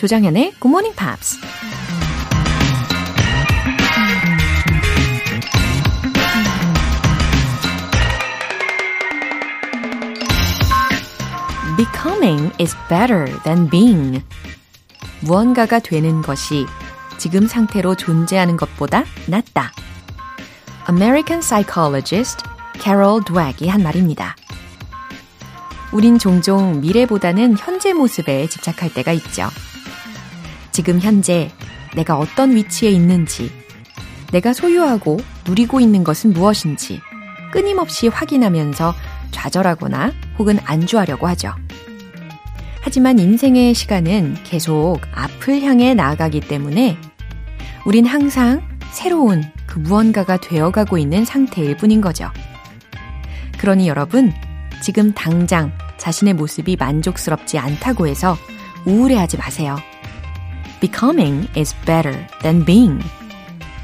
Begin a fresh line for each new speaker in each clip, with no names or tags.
조정현의 Good Morning Pops. Becoming is better than being. 무언가가 되는 것이 지금 상태로 존재하는 것보다 낫다. American psychologist Carol Dweck이 한 말입니다. 우린 종종 미래보다는 현재 모습에 집착할 때가 있죠. 지금 현재 내가 어떤 위치에 있는지, 내가 소유하고 누리고 있는 것은 무엇인지 끊임없이 확인하면서 좌절하거나 혹은 안주하려고 하죠. 하지만 인생의 시간은 계속 앞을 향해 나아가기 때문에 우린 항상 새로운 그 무언가가 되어가고 있는 상태일 뿐인 거죠. 그러니 여러분, 지금 당장 자신의 모습이 만족스럽지 않다고 해서 우울해하지 마세요. Becoming is better than being.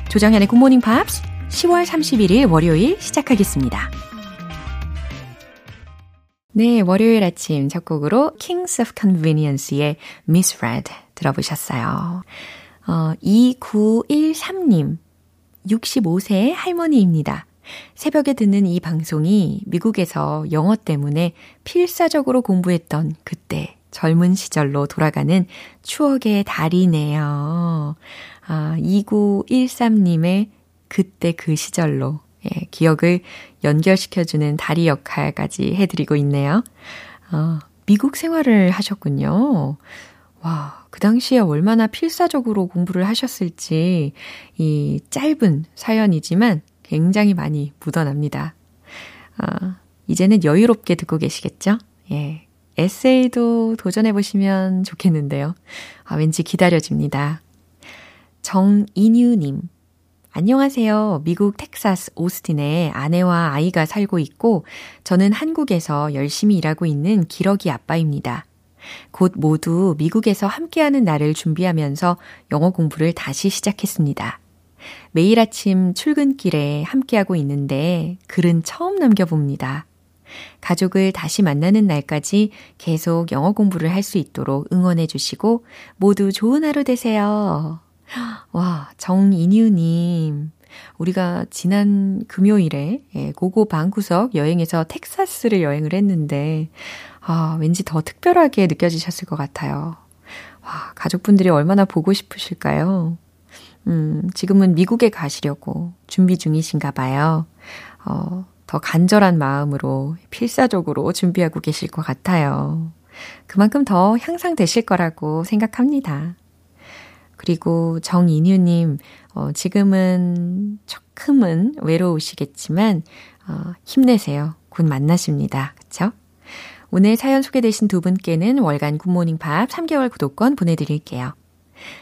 조정현의 굿모닝 팝스 10월 31일 월요일 시작하겠습니다. 네, 월요일 아침 첫 곡으로 Kings of Convenience의 Misread 들어보셨어요. 어, 2913님, 65세 할머니입니다. 새벽에 듣는 이 방송이 미국에서 영어 때문에 필사적으로 공부했던 그때 젊은 시절로 돌아가는 추억의 달이네요. 아, 2913님의 그때 그 시절로 예, 기억을 연결시켜주는 다리 역할까지 해드리고 있네요. 어, 미국 생활을 하셨군요. 와, 그 당시에 얼마나 필사적으로 공부를 하셨을지 이 짧은 사연이지만 굉장히 많이 묻어납니다. 아, 이제는 여유롭게 듣고 계시겠죠? 예. 에세이도 도전해보시면 좋겠는데요. 아, 왠지 기다려집니다. 정인유님. 안녕하세요. 미국 텍사스 오스틴에 아내와 아이가 살고 있고 저는 한국에서 열심히 일하고 있는 기러기 아빠입니다. 곧 모두 미국에서 함께하는 날을 준비하면서 영어 공부를 다시 시작했습니다. 매일 아침 출근길에 함께하고 있는데 글은 처음 남겨봅니다. 가족을 다시 만나는 날까지 계속 영어 공부를 할 수 있도록 응원해 주시고 모두 좋은 하루 되세요. 와, 정인유님. 우리가 지난 금요일에 예, 고고 방구석 여행에서 텍사스를 여행을 했는데, 아, 왠지 더 특별하게 느껴지셨을 것 같아요. 와, 가족분들이 얼마나 보고 싶으실까요? 음, 지금은 미국에 가시려고 준비 중이신가 봐요. 어, 더 간절한 마음으로 필사적으로 준비하고 계실 것 같아요. 그만큼 더 향상되실 거라고 생각합니다. 그리고 정인유님, 어, 지금은 조금은 외로우시겠지만, 어, 힘내세요. 곧 만나십니다. 그쵸? 오늘 사연 소개되신 두 분께는 월간 굿모닝 팝스 3개월 구독권 보내드릴게요.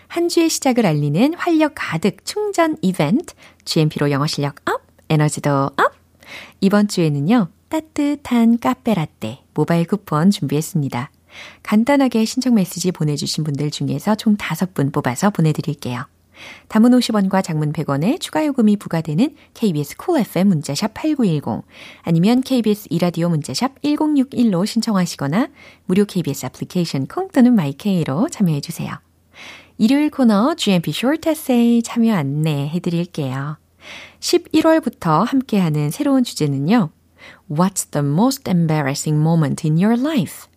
한 주의 시작을 알리는 활력 가득 충전 이벤트, GMP로 영어 실력 up, 에너지도 up! 이번 주에는요, 따뜻한 카페라떼 모바일 쿠폰 준비했습니다. 간단하게 신청 메시지 보내주신 분들 중에서 총 5분 뽑아서 보내드릴게요. 단문 50원과 장문 100원의 추가 요금이 부과되는 KBS Cool FM 문자샵 8910 아니면 KBS 2라디오 문자샵 1061로 신청하시거나 무료 KBS 애플리케이션 콩 또는 마이케이로 참여해 주세요. 일요일 코너 GMP Short Essay 참여 안내 해 드릴게요. 11월부터 함께하는 새로운 주제는요. What's the most embarrassing moment in your life?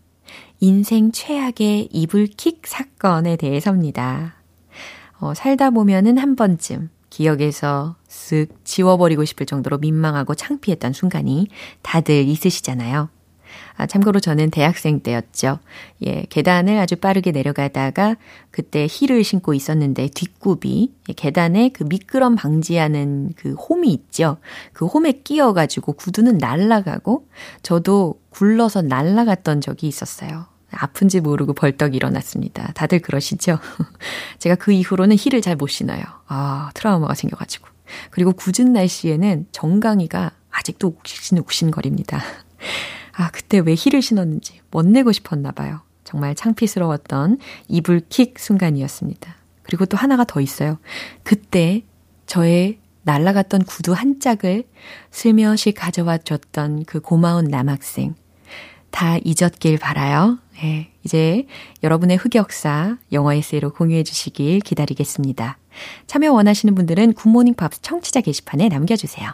인생 최악의 이불킥 사건에 대해서입니다. 어, 살다 보면은 한 번쯤 기억에서 쓱 지워버리고 싶을 정도로 민망하고 창피했던 순간이 다들 있으시잖아요. 아, 참고로 저는 대학생 때였죠. 예, 계단을 아주 빠르게 내려가다가 그때 힐을 신고 있었는데 뒷굽이 예, 계단에 그 미끄럼 방지하는 그 홈이 있죠. 그 홈에 끼어가지고 구두는 날아가고 저도 굴러서 날아갔던 적이 있었어요. 아픈지 모르고 벌떡 일어났습니다. 다들 그러시죠? 제가 그 이후로는 힐을 잘 못 신어요. 아, 트라우마가 생겨가지고. 그리고 굳은 날씨에는 정강이가 아직도 욱신욱신거립니다. 아, 그때 왜 힐을 신었는지 멋내고 싶었나 봐요. 정말 창피스러웠던 이불킥 순간이었습니다. 그리고 또 하나가 더 있어요. 그때 저의 날라갔던 구두 한 짝을 슬며시 가져와 줬던 그 고마운 남학생. 다 잊었길 바라요. 네, 이제 여러분의 흑역사 영어 에세이로 공유해 주시길 기다리겠습니다. 참여 원하시는 분들은 굿모닝 팝스 청취자 게시판에 남겨주세요.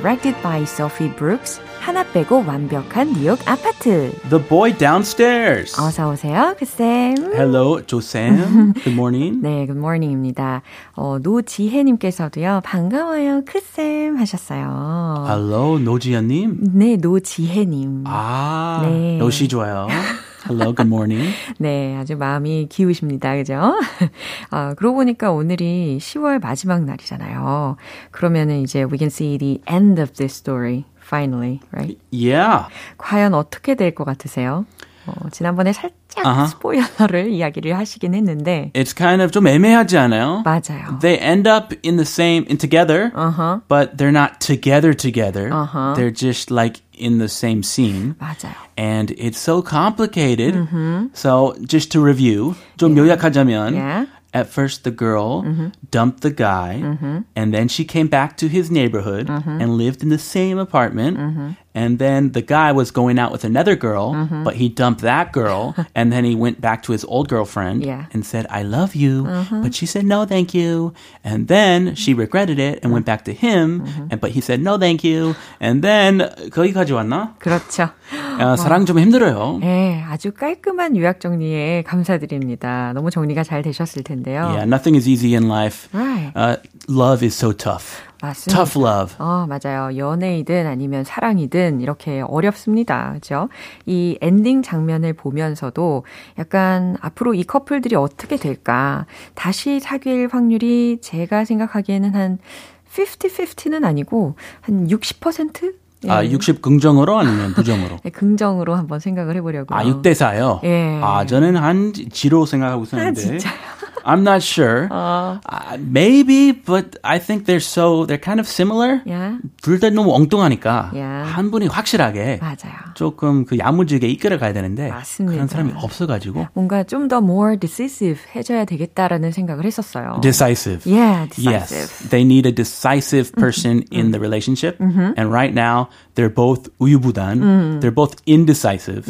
Directed by Sophie Brooks. 하나 빼고 완벽한 뉴욕 아파트.
The boy downstairs.
어서 오세요, 크쌤.
Hello, 조쌤. Good morning.
네, good morning입니다. 어, 노지혜님께서도요, 반가워요, 크쌤 하셨어요.
Hello, 노지연님.
네, 노지혜님.
아,
네.
노시 좋아요. Hello, good morning.
네, 아주 마음이 기우십니다. 그죠? 아, 그러고 보니까 오늘이 10월 마지막 날이잖아요. 그러면은 이제 we can see the end of this story. Finally, right?
Yeah.
과연 어떻게 될 것 같으세요? 어, 지난번에 살짝
아하.
스포일러를 이야기를 하시긴 했는데
It's kind of 좀 애매하지 않아요?
맞아요.
They end up in the same, in together,
Uh-huh.
but they're not together together.
Uh-huh.
They're just like in the same scene.
맞아요.
And it's so complicated. So just to review, 좀 요약하자면,
Yeah.
at first the girl dumped the guy, and then she came back to his neighborhood and lived in the same apartment. And then the guy was going out with another girl, but he dumped that girl, and then he went back to his old girlfriend
Yeah.
and said, I love you. But she said, no, thank you. And then she regretted it and went back to him, and but he said, no, thank you. And then, 거기까지 왔나?
그렇죠.
아, 사랑 좀 힘들어요.
네, 아주 깔끔한 요약 정리에 감사드립니다. 너무 정리가 잘 되셨을 텐데요.
Yeah, nothing is easy in life.
Right.
Uh, love is so tough.
맞습니다.
Tough love.
어, 맞아요. 연애이든 아니면 사랑이든 이렇게 어렵습니다. 그죠? 이 엔딩 장면을 보면서도 약간 앞으로 이 커플들이 어떻게 될까? 다시 사귈 확률이 제가 생각하기에는 한 50-50는 아니고 한 60%? 예.
아, 60 긍정으로 아니면 부정으로?
네, 긍정으로 한번 생각을 해보려고요.
아, 6대 4요?
예.
아, 저는 한 지로 생각하고 있었는데.
진짜요?
I'm not sure.
어.
Uh, maybe, but I think they're so, they're kind of similar.
야,
둘다 너무 엉뚱하니까
야.
한 분이 확실하게
맞아요.
조금 그 야무지게 이끌어 가야 되는데
맞습니다.
그런 사람이 없어가지고
뭔가 좀 더 more decisive 해줘야 되겠다라는 생각을 했었어요.
decisive.
Yeah, decisive.
Yes, they need a decisive person in the relationship, and right now they're both 우유부단. They're both indecisive.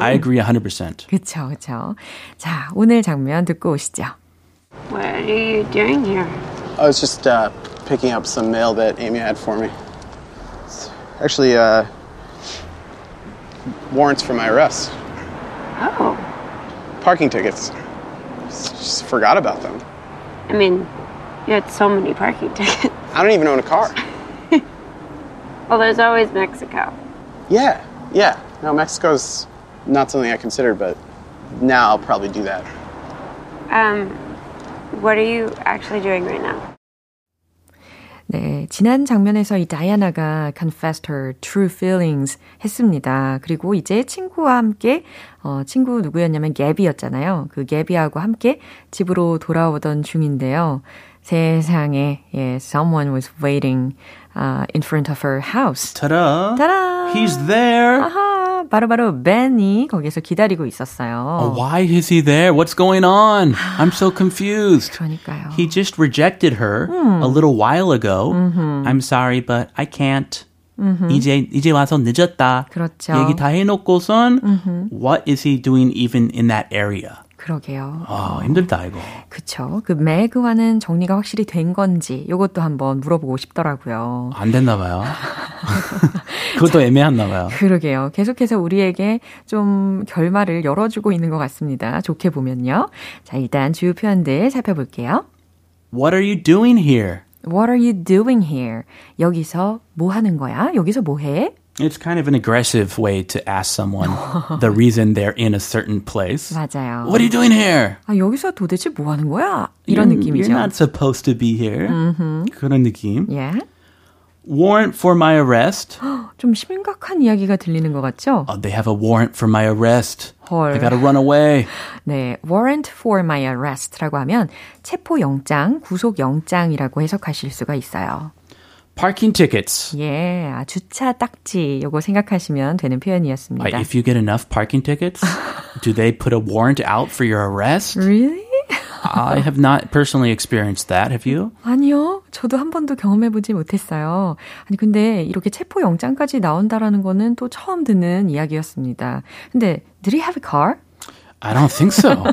I agree 100%.
그쵸, 그쵸. 자, 오늘 장면 듣고 오시죠.
What are you doing here?
I was just uh, picking up some mail that Amy had for me. It's actually, uh, warrants for my arrest.
Oh,
Parking tickets. Just forgot about them.
I mean, you had so many parking tickets.
I don't even own a car.
Well, there's always Mexico.
Yeah, yeah. No, Mexico's not something I considered, but now I'll probably do that.
Um, what are you actually doing right now?
네, 지난 장면에서 이 다이아나가 confessed her true feelings 했습니다. 그리고 이제 친구와 함께 어, 친구 누구였냐면 개비였잖아요. 그 개비하고 함께 집으로 돌아오던 중인데요. 세상에, 예, someone was waiting uh, in front of her house.
Ta-da!
따라!
He's there.
아하, 바로바로 벤이 거기서 기다리고 있었어요.
Why is he there? What's going on? I'm so confused.
그러니까요.
He just rejected her a little while ago. I'm sorry, but I can't. 이제 이제 와서 늦었다.
그렇죠.
얘기 다 해놓고선 what is he doing even in that area?
그러게요.
아, 힘들다, 이거.
그쵸. 그 매그와는 정리가 확실히 된 건지 요것도 한번 물어보고 싶더라고요.
안 됐나 봐요. 그것도 애매했나 봐요.
그러게요. 계속해서 우리에게 좀 결말을 열어주고 있는 것 같습니다. 좋게 보면요. 자, 일단 주요 표현들 살펴볼게요.
What are you doing here?
What are you doing here? 여기서 뭐 하는 거야? 여기서 뭐 해?
It's kind of an aggressive way to ask someone the reason they're in a certain place.
맞아요.
What are you doing here?
아, 여기서 도대체 뭐 하는 거야? 이런
You're-
느낌이죠.
You're not supposed to be here. 그런 느낌.
예.
Warrant for my arrest.
좀 심각한 이야기가 들리는 것 같죠?
Oh, they have a warrant for my arrest.
헐.
I gotta run away.
네, warrant for my arrest라고 하면 체포 영장, 구속 영장이라고 해석하실 수가 있어요.
Parking tickets.
예, 아, 주차 딱지 요거 생각하시면 되는 표현이었습니다.
Like, if you get enough parking tickets, do they put a warrant out for your arrest?
Really?
I have not personally experienced that. Have you?
아니요. 저도 한 번도 경험해 보지 못했어요. 아니, 근데 이렇게 체포 영장까지 나온다라는 거는 또 처음 듣는 이야기였습니다. 근데, did he have a car?
I don't think so.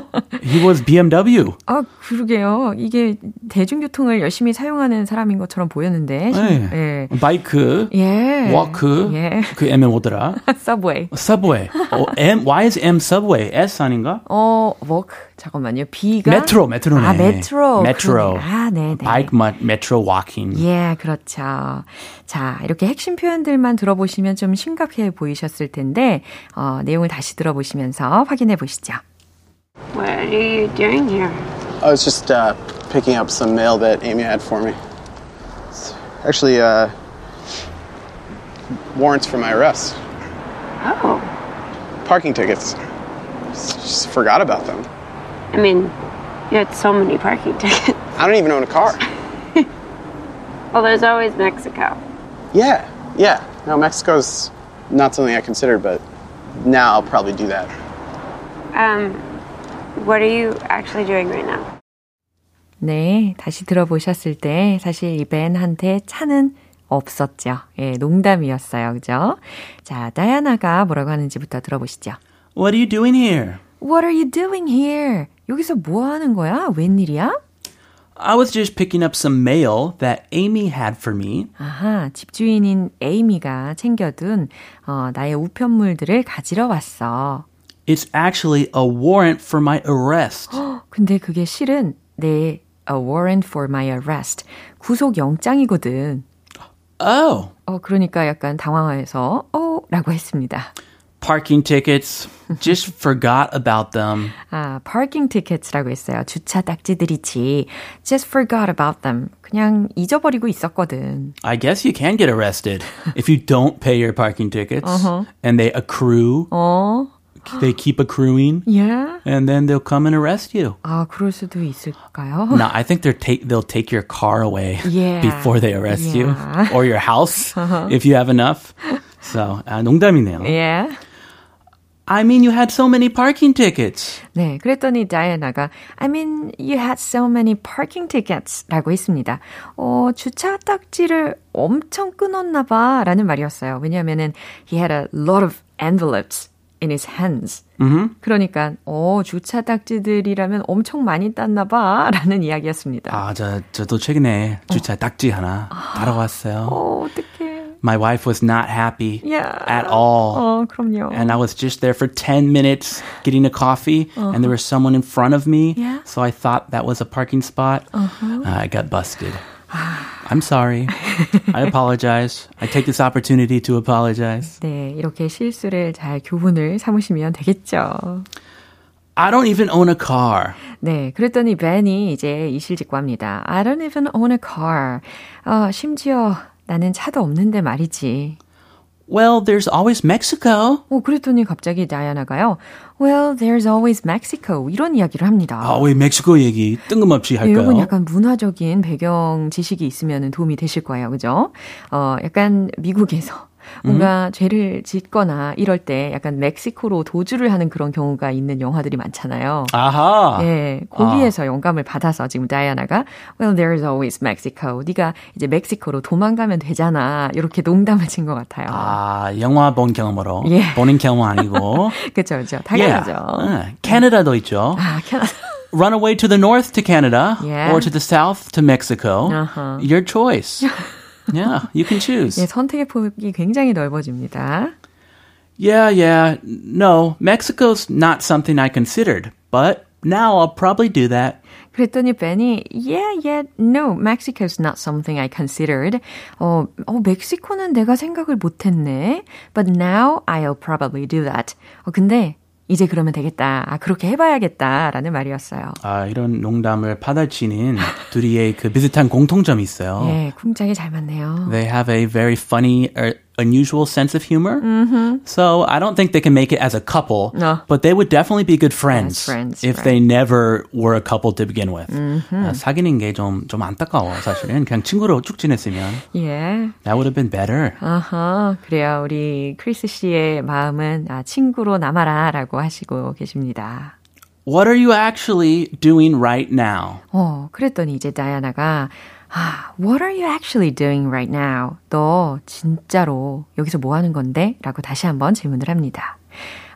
he was BMW.
아, 그러게요. 이게 대중교통을 열심히 사용하는 사람인 것처럼 보였는데.
네.
예.
바이크,
예.
Walk,
예.
그 M은 뭐더라?
Subway.
Subway. 어, M, why is M Subway? S 아닌가?
어, walk. 잠깐만요. B가.
Metro, metro네.
아,
metro. Metro.
그러네. 아, 네 네.
바이크, 마- metro, walking.
예, 그렇죠. 자, 이렇게 핵심 표현들만 들어보시면 좀 심각해 보이셨을 텐데, 어, 내용을 다시 들어보시면서 확인해 보시죠.
What are you doing here?
I was just uh, picking up some mail that Amy had for me. It's actually, uh, warrants for my arrest.
Oh,
Parking tickets. Just forgot about them.
I mean, you had so many parking tickets.
I don't even own a car.
Well, there's always Mexico.
Yeah, yeah. No, Mexico's not something I considered, but now I'll probably do that.
Um, what are you actually doing right now?
네, 다시 들어보셨을 때 사실 이 벤한테 차는 없었죠. 예, 농담이었어요. 그죠? 자, 다이아나가 뭐라고 하는지부터 들어보시죠.
What are you doing here?
What are you doing here? 여기서 뭐 하는 거야? 웬일이야?
I was just picking up some mail that Amy had for me.
아하, 집주인인 에이미가 챙겨둔 어, 나의 우편물들을 가지러 왔어.
It's actually a warrant for my arrest.
근데 그게 실은 내 a warrant for my arrest 구속 영장이거든.
Oh,
어 그러니까 약간 당황해서 어 라고 했습니다.
parking tickets. Just forgot about them.
아, parking tickets라고 했어요. 주차 딱지들이지. Just forgot about them. 그냥 잊어버리고 있었거든.
I guess you can get arrested if you don't pay your parking tickets and they accrue.
어?
They keep accruing
Yeah?
and then they'll come and arrest you.
아, 그럴 수도 있을까요?
No, I think they're take they'll take your car away
Yeah.
before they arrest
Yeah.
you or your house if you have enough. So, 아, 농담이네요.
Yeah.
I mean, you had so many parking tickets.
네, 그랬더니 다이아나가 I mean, you had so many parking tickets 라고 했습니다. 어, 주차 딱지를 엄청 끊었나 봐 라는 말이었어요. 왜냐하면은 he had a lot of envelopes in his hands. 그러니까 어, 주차 딱지들이라면 엄청 많이 땄나 봐 라는 이야기였습니다.
아, 저 저도 최근에 주차 딱지 하나 따라왔어요.
어, 어떡해.
My wife was not happy
Yeah.
at all.
어, 그럼요.
And I was just there for 10 minutes getting a coffee, and there was someone in front of me.
Yeah.
So I thought that was a parking spot. Uh, I got busted. I'm sorry. I apologize. I take this opportunity to apologize.
네, 이렇게 실수를 잘 교훈을 삼으시면 되겠죠.
I don't even own a car.
네, 그랬더니 벤이 이제 이실직고합니다. I don't even own a car. 어, 심지어 나는 차도 없는데 말이지.
Well, there's always Mexico.
어, 그랬더니 갑자기 다이아나가요. Well, there's always Mexico. 이런 이야기를 합니다.
아, 왜 멕시코 얘기 뜬금없이
네,
할까요?
이건 약간 문화적인 배경 지식이 있으면 도움이 되실 거예요. 그죠? 어, 약간 미국에서 뭔가 음. 죄를 짓거나 이럴 때 약간 멕시코로 도주를 하는 그런 경우가 있는 영화들이 많잖아요.
아하.
예, 거기에서 아. 영감을 받아서 지금 다이아나가 Well, there's always Mexico. 네가 이제 멕시코로 도망가면 되잖아. 이렇게 농담을 친 것 같아요.
아, 영화 본 경험으로. 예. 보는 경험 아니고.
그렇죠, 그렇죠. 당연하죠.
Yeah. 캐나다도 있죠.
아, 캐나다.
run away to the north to Canada yeah. or to the south to Mexico. Uh-huh. Your choice. yeah, you can choose.
예, 선택의 폭이 굉장히 넓어집니다.
Yeah, yeah. No, Mexico's not something I considered, but now I'll probably do that.
그랬더니 벤이 Yeah, yeah, no, Mexico's not something I considered. 어, 어 멕시코는 내가 생각을 못했네. But now I'll probably do that. 어, 근데 이제 그러면 되겠다. 아, 그렇게 해봐야겠다라는 말이었어요.
아, 이런 농담을 받아치는 둘이의 그 비슷한 공통점이 있어요.
예, 쿵짝이 잘 맞네요.
They have a very funny unusual sense of humor.
Mm-hmm.
So I don't think they can make it as a couple,
no.
but they would definitely be good friends,
friends
if
right.
they never were a couple to begin with.
Mm-hmm.
아, 사귀는 게 좀 좀 안타까워 사실은 그냥 친구로 쭉 지냈으면.
Yeah.
That would have been better.
아하, 그래요. 우리 크리스 씨의 마음은 아, 친구로 남아라라고 하시고 계십니다.
What are you actually doing right now?
어, 그랬더니 이제 다이아나가 아, what are you actually doing right now? 너 진짜로 여기서 뭐 하는 건데? 라고 다시 한번 질문을 합니다.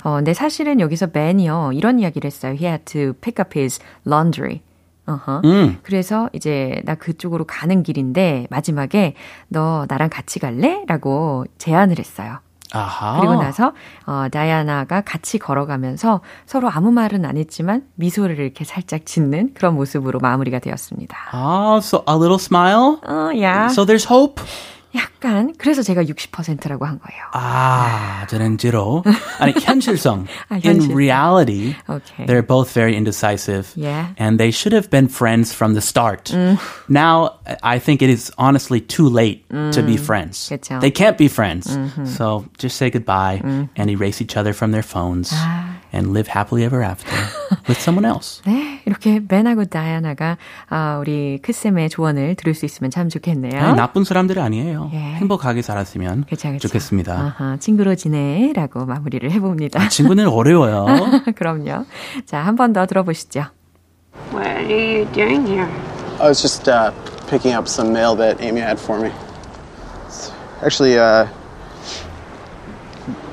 어, 근데 사실은 여기서 Ben이요, 이런 이야기를 했어요. He had to pick up his laundry. Uh-huh.
음.
그래서 이제 나 그쪽으로 가는 길인데 마지막에 너 나랑 같이 갈래? 라고 제안을 했어요.
아하.
그리고 나서 어, 다이아나가 같이 걸어가면서 서로 아무 말은 안 했지만 미소를 이렇게 살짝 짓는 그런 모습으로 마무리가 되었습니다.
아, so a little smile?
어, yeah.
So there's hope?
약간 그래서 제가 60%라고 한 거예요.
아, 저는 제로. 아니 현실성.
아, 현실.
In reality,
okay.
they're both very indecisive.
Yeah.
And they should have been friends from the start.
Mm.
Now, I think it is honestly too late mm. to be friends.
그쵸.
They can't be friends.
Mm-hmm.
So just say goodbye
mm.
and erase each other from their phones
아.
And live happily ever after with someone else.
네, 이렇게 벤하고 다이아나가 아, 우리 크쌤의 조언을 들을 수 있으면 참 좋겠네요.
아니, 나쁜 사람들이 아니에요.
예.
행복하게 살았으면
그쵸, 그쵸.
좋겠습니다.
아하, 친구로 지내라고 마무리를 해봅니다.
아, 친구는 어려워요.
그럼요. 자, 한 번 더 들어보시죠.
What are you doing here?
I was just uh, picking up some mail that Amy had for me. It's actually, uh,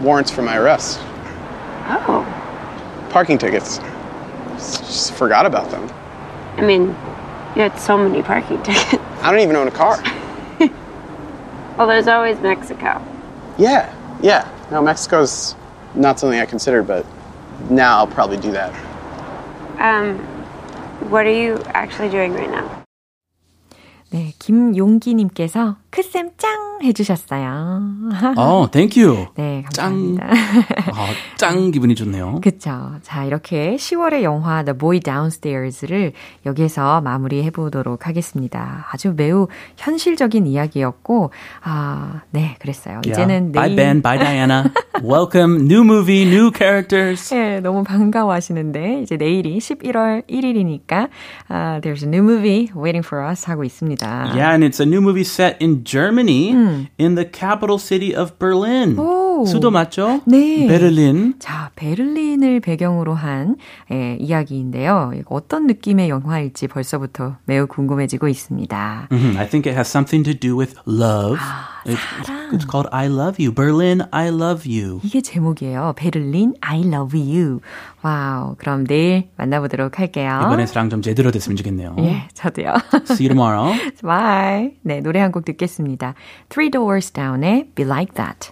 warrants for my arrest.
Oh,
Parking tickets. Just forgot about them.
I mean, you had so many parking tickets.
I don't even own a car.
Well, there's always Mexico.
Yeah, yeah. No, Mexico's not something I considered, but now I'll probably do that.
Um, what are you actually doing right now?
네, 김용기님께서 크쌤 짱 해주셨어요.
어, thank you.
네,
짱.
감사합니다.
아, 짱 기분이 좋네요.
그쵸. 자, 이렇게 10월의 영화 The Boy Downstairs를 여기서 마무리해 보도록 하겠습니다. 아주 매우 현실적인 이야기였고, 아, 네, 그랬어요.
Yeah.
이제는
Bye
내일.
Ben, bye Diana. Welcome, new movie, new characters.
네, 너무 반가워하시는데, 이제 내일이 11월 1일이니까, uh, there's a new movie waiting for us 하고 있습니다.
Yeah, and it's a new movie set in Germany, hmm. in the capital city of Berlin.
오.
수도 맞죠?
네.
베를린.
자, 베를린을 배경으로 한 예, 이야기인데요. 어떤 느낌의 영화일지 벌써부터 매우 궁금해지고 있습니다.
Mhm, I think it has something to do with love. it's,
사랑.
it's called I Love You. Berlin, I Love You.
이게 제목이에요. 베를린 I love you. 와우. 그럼 내일 만나보도록 할게요.
이번에 사랑 좀 제대로 됐으면 좋겠네요.
예, 저도요.
See you tomorrow.
Bye. 네, 노래 한 곡 듣겠습니다. Three Doors Down의 Be Like That.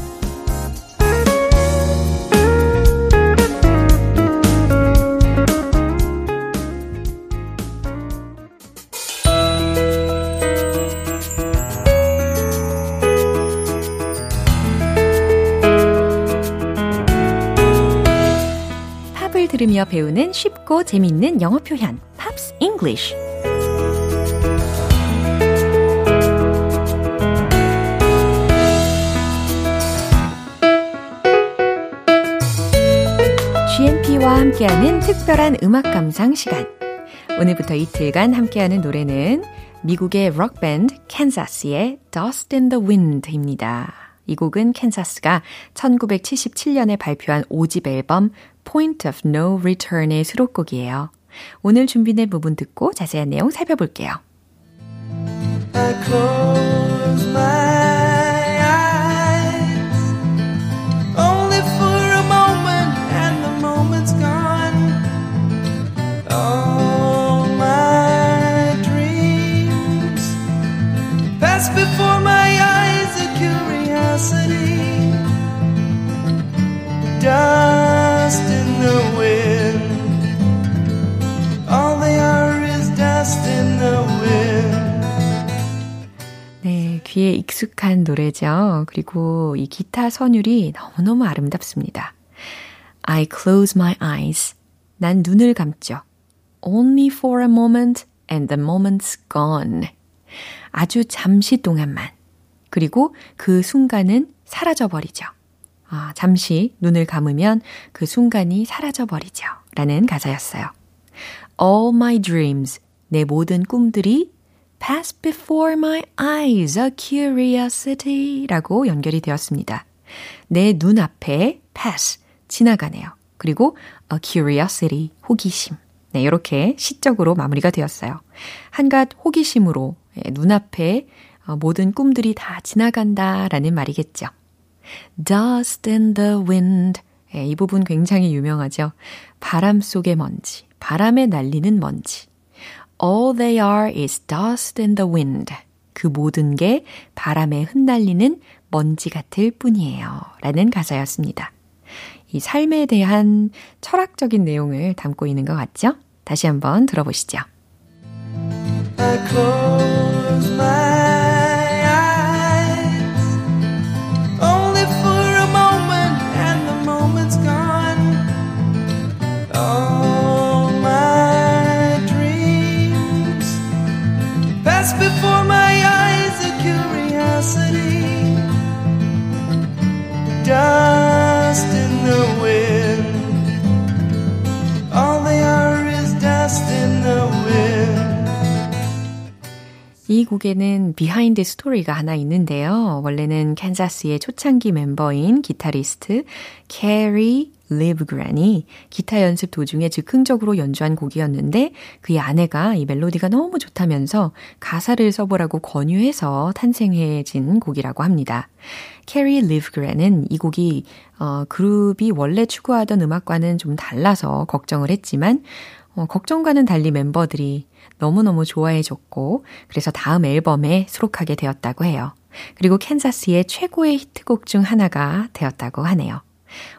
들으며 배우는 쉽고 재미있는 영어 표현, Pops English. 와 함께하는 특별한 음악 감상 시간. 오늘부터 이틀간 함께하는 노래는 미국의 록밴드 캔사스의 Dust in the Wind입니다. 이 곡은 캔사스가 1977년에 발표한 5집 앨범 Point of No Return의 수록곡이에요. 오늘 준비된 부분 듣고 자세한 내용 살펴볼게요. I close my 귀에 익숙한 노래죠. 그리고 이 기타 선율이 너무너무 아름답습니다. I close my eyes. 난 눈을 감죠. Only for a moment and the moment's gone. 아주 잠시 동안만. 그리고 그 순간은 사라져 버리죠. 아, 잠시 눈을 감으면 그 순간이 사라져 버리죠. 라는 가사였어요. All my dreams, 내 모든 꿈들이 pass before my eyes, a curiosity 라고 연결이 되었습니다. 내 눈앞에 pass, 지나가네요. 그리고 a curiosity, 호기심. 네, 이렇게 시적으로 마무리가 되었어요. 한갓 호기심으로 눈앞에 모든 꿈들이 다 지나간다 라는 말이겠죠. Dust in the wind. 예, 이 부분 굉장히 유명하죠. 바람 속의 먼지, 바람에 날리는 먼지. All they are is dust in the wind. 그 모든 게 바람에 흩날리는 먼지 같을 뿐이에요. 라는 가사였습니다. 이 삶에 대한 철학적인 내용을 담고 있는 것 같죠? 다시 한번 들어보시죠. 곡에는 behind 스토리가 하나 있는데요. 원래는 캔자스의 초창기 멤버인 기타리스트 케리 리브그렌이 기타 연습 도중에 즉흥적으로 연주한 곡이었는데 그의 아내가 이 멜로디가 너무 좋다면서 가사를 써보라고 권유해서 탄생해진 곡이라고 합니다. 케리 리브그렌은 이 곡이 어, 그룹이 원래 추구하던 음악과는 좀 달라서 걱정을 했지만 어, 걱정과는 달리 멤버들이 너무너무 좋아해줬고 그래서 다음 앨범에 수록하게 되었다고 해요. 그리고 캔자스의 최고의 히트곡 중 하나가 되었다고 하네요.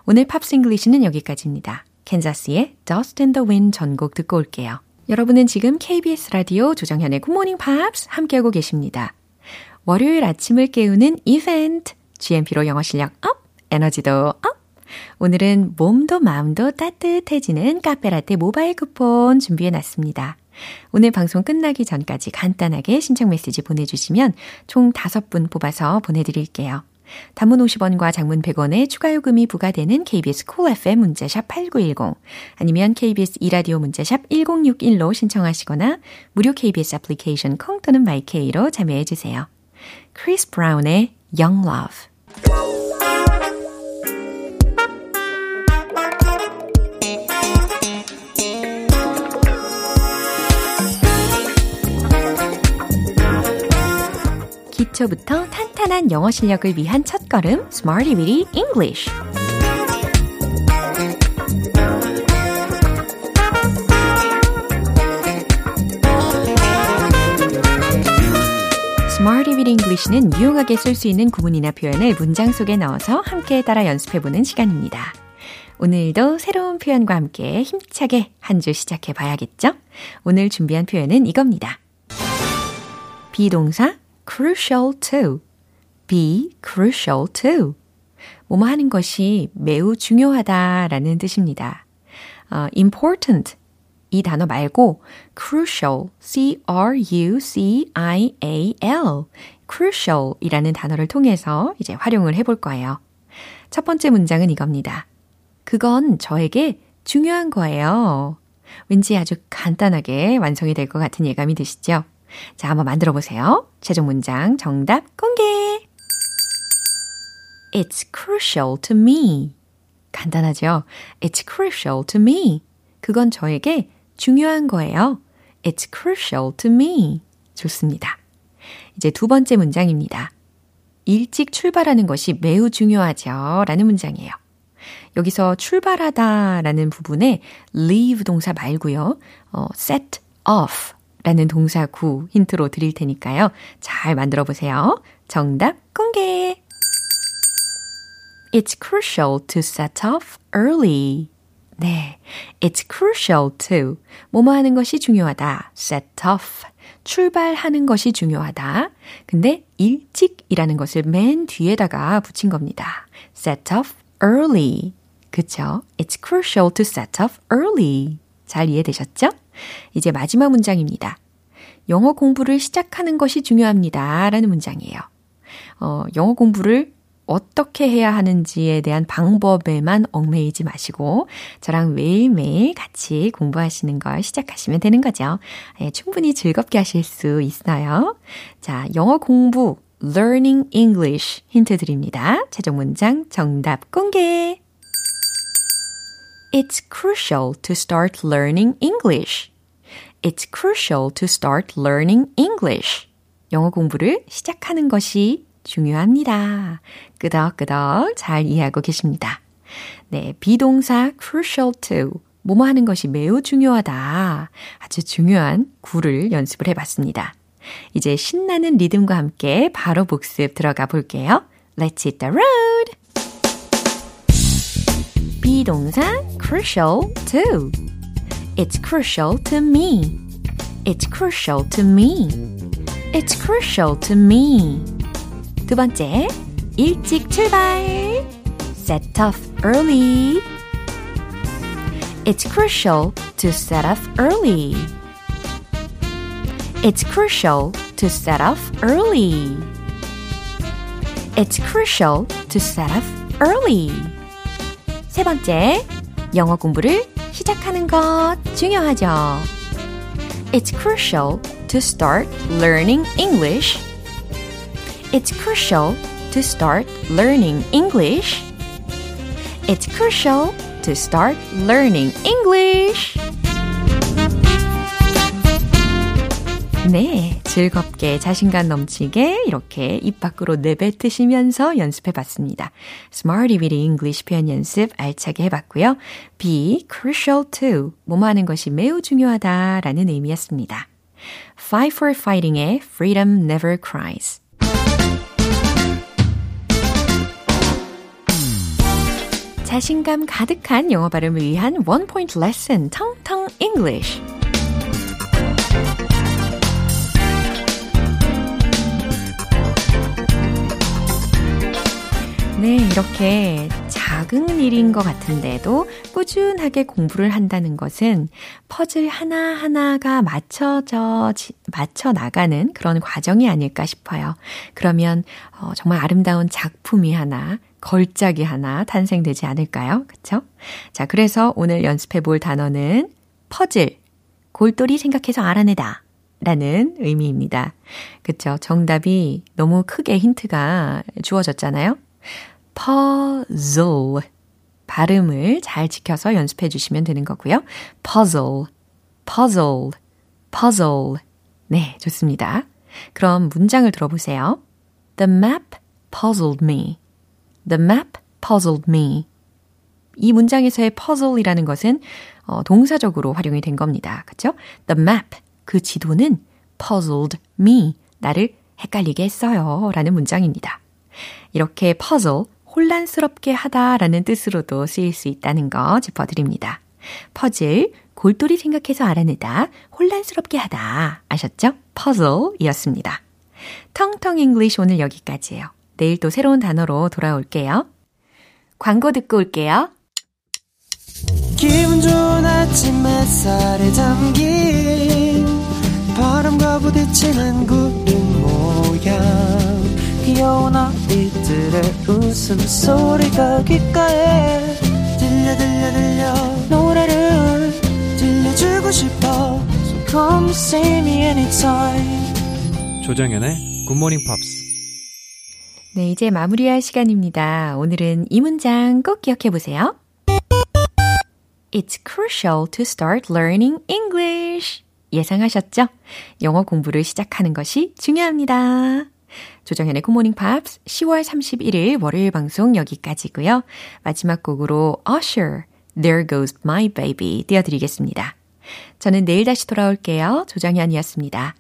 오늘 팝싱글리시는 여기까지입니다. 캔자스의 Dust in the Wind 전곡 듣고 올게요. 여러분은 지금 KBS 라디오 조정현의 굿모닝 팝스 함께하고 계십니다. 월요일 아침을 깨우는 이벤트 GMP로 영어 실력 up, 에너지도 up. 오늘은 몸도 마음도 따뜻해지는 카페라떼 모바일 쿠폰 준비해 놨습니다. 오늘 방송 끝나기 전까지 간단하게 신청 메시지 보내주시면 총 5분 뽑아서 보내드릴게요. 단문 50원과 장문 100원의 추가 요금이 부과되는 KBS Cool FM 문자샵 8910 아니면 KBS 2라디오 문자샵 1061로 신청하시거나 무료 KBS 애플리케이션 콩 또는 마이케이로 참여해 주세요. 크리스 브라운의 Young Love 기초부터 탄탄한 영어 실력을 위한 첫걸음 Smarty Weedy Smarty with English는 유용하게 쓸 수 있는 구문이나 표현을 문장 속에 넣어서 함께 따라 연습해보는 시간입니다. 오늘도 새로운 표현과 함께 힘차게 한 주 시작해 봐야겠죠? 오늘 준비한 표현은 이겁니다. 비동사 crucial to, be crucial to. 뭐뭐 하는 것이 매우 중요하다라는 뜻입니다. 어, important 이 단어 말고 crucial, c-r-u-c-i-a-l, crucial 이라는 단어를 통해서 이제 활용을 해볼 거예요. 첫 번째 문장은 이겁니다. 그건 저에게 중요한 거예요. 왠지 아주 간단하게 완성이 될 것 같은 예감이 드시죠? 자, 한번 만들어 보세요. 최종 문장 정답 공개! It's crucial to me. 간단하죠? It's crucial to me. 그건 저에게 중요한 거예요. It's crucial to me. 좋습니다. 이제 두 번째 문장입니다. 일찍 출발하는 것이 매우 중요하죠. 라는 문장이에요. 여기서 출발하다 라는 부분에 leave 동사 말고요. 어, set off 라는 동사 구 힌트로 드릴 테니까요. 잘 만들어 보세요. 정답 공개! It's crucial to set off early. 네. It's crucial to. 뭐뭐 하는 것이 중요하다. set off. 출발하는 것이 중요하다. 근데 일찍이라는 것을 맨 뒤에다가 붙인 겁니다. set off early. 그쵸? It's crucial to set off early. 잘 이해되셨죠? 이제 마지막 문장입니다. 영어 공부를 시작하는 것이 중요합니다. 라는 문장이에요. 어, 영어 공부를 어떻게 해야 하는지에 대한 방법에만 얽매이지 마시고 저랑 매일매일 같이 공부하시는 걸 시작하시면 되는 거죠. 예, 충분히 즐겁게 하실 수 있어요. 자, 영어 공부 learning English 힌트 드립니다. 최종 문장 정답 공개. It's crucial to start learning English. It's crucial to start learning English. 영어 공부를 시작하는 것이 중요합니다. 끄덕끄덕 잘 이해하고 계십니다. 네, 비동사 crucial to 뭐뭐 하는 것이 매우 중요하다. 아주 중요한 구를 연습을 해봤습니다. 이제 신나는 리듬과 함께 바로 복습 들어가 볼게요. Let's hit the road! 비동사 crucial to It's crucial to me. It's crucial to me. It's crucial to me. 두 번째, 일찍 출발. Set off early. It's crucial to set off early. It's crucial to set off early. It's crucial to set off early. 세 번째, 영어 공부를 시작하는 것 중요하죠. It's crucial to start learning English It's crucial to start learning English. It's crucial to start learning English. 네, 즐겁게 자신감 넘치게 이렇게 입 밖으로 내뱉으시면서 연습해 봤습니다. Smarty with English 표현 연습 알차게 해 봤고요. be crucial to, 뭐뭐 하는 것이 매우 중요하다라는 의미였습니다. Fight for Fighting의 Freedom Never Cries. 자신감 가득한 영어 발음을 위한 원 포인트 레슨 텅텅 English. 네, 이렇게 작은 일인 것 같은데도 꾸준하게 공부를 한다는 것은 퍼즐 하나하나가 맞춰져, 맞춰 나가는 그런 과정이 아닐까 싶어요. 그러면 어, 정말 아름다운 작품이 하나 걸작이 하나 탄생되지 않을까요? 그쵸? 자, 그래서 오늘 연습해 볼 단어는 퍼즐, 골똘히 생각해서 알아내다. 라는 의미입니다. 그쵸? 정답이 너무 크게 힌트가 주어졌잖아요. Puzzle. 발음을 잘 지켜서 연습해 주시면 되는 거고요. puzzle, puzzle, puzzle. 네, 좋습니다. 그럼 문장을 들어보세요. The map puzzled me. The map puzzled me. 이 문장에서의 puzzle이라는 것은 어, 동사적으로 활용이 된 겁니다. 그쵸? The map, 그 지도는 puzzled me, 나를 헷갈리게 했어요. 라는 문장입니다. 이렇게 puzzle, 혼란스럽게 하다라는 뜻으로도 쓰일 수 있다는 거 짚어드립니다. puzzle, 골똘히 생각해서 알아내다, 혼란스럽게 하다. 아셨죠? puzzle이었습니다. 텅텅 잉글리시 오늘 여기까지예요. 내일 또 새로운 단어로 돌아올게요. 광고 듣고 올게요. 기분 좋은 아침 햇살에 담긴 바람과 부딪히는 구름 모양 귀여운 아이들의 웃음소리가 귓가에 들려 들려 들려
노래를 들려주고 싶어 So come see me anytime
조정연의 굿모닝 팝스
네, 이제 마무리할 시간입니다. 오늘은 이 문장 꼭 기억해 보세요. It's crucial to start learning English. 예상하셨죠? 영어 공부를 시작하는 것이 중요합니다. 조정현의 굿모닝 팝스 10월 31일 월요일 방송 여기까지고요. 마지막 곡으로 Usher, There Goes My Baby 띄워드리겠습니다. 저는 내일 다시 돌아올게요. 조정현이었습니다.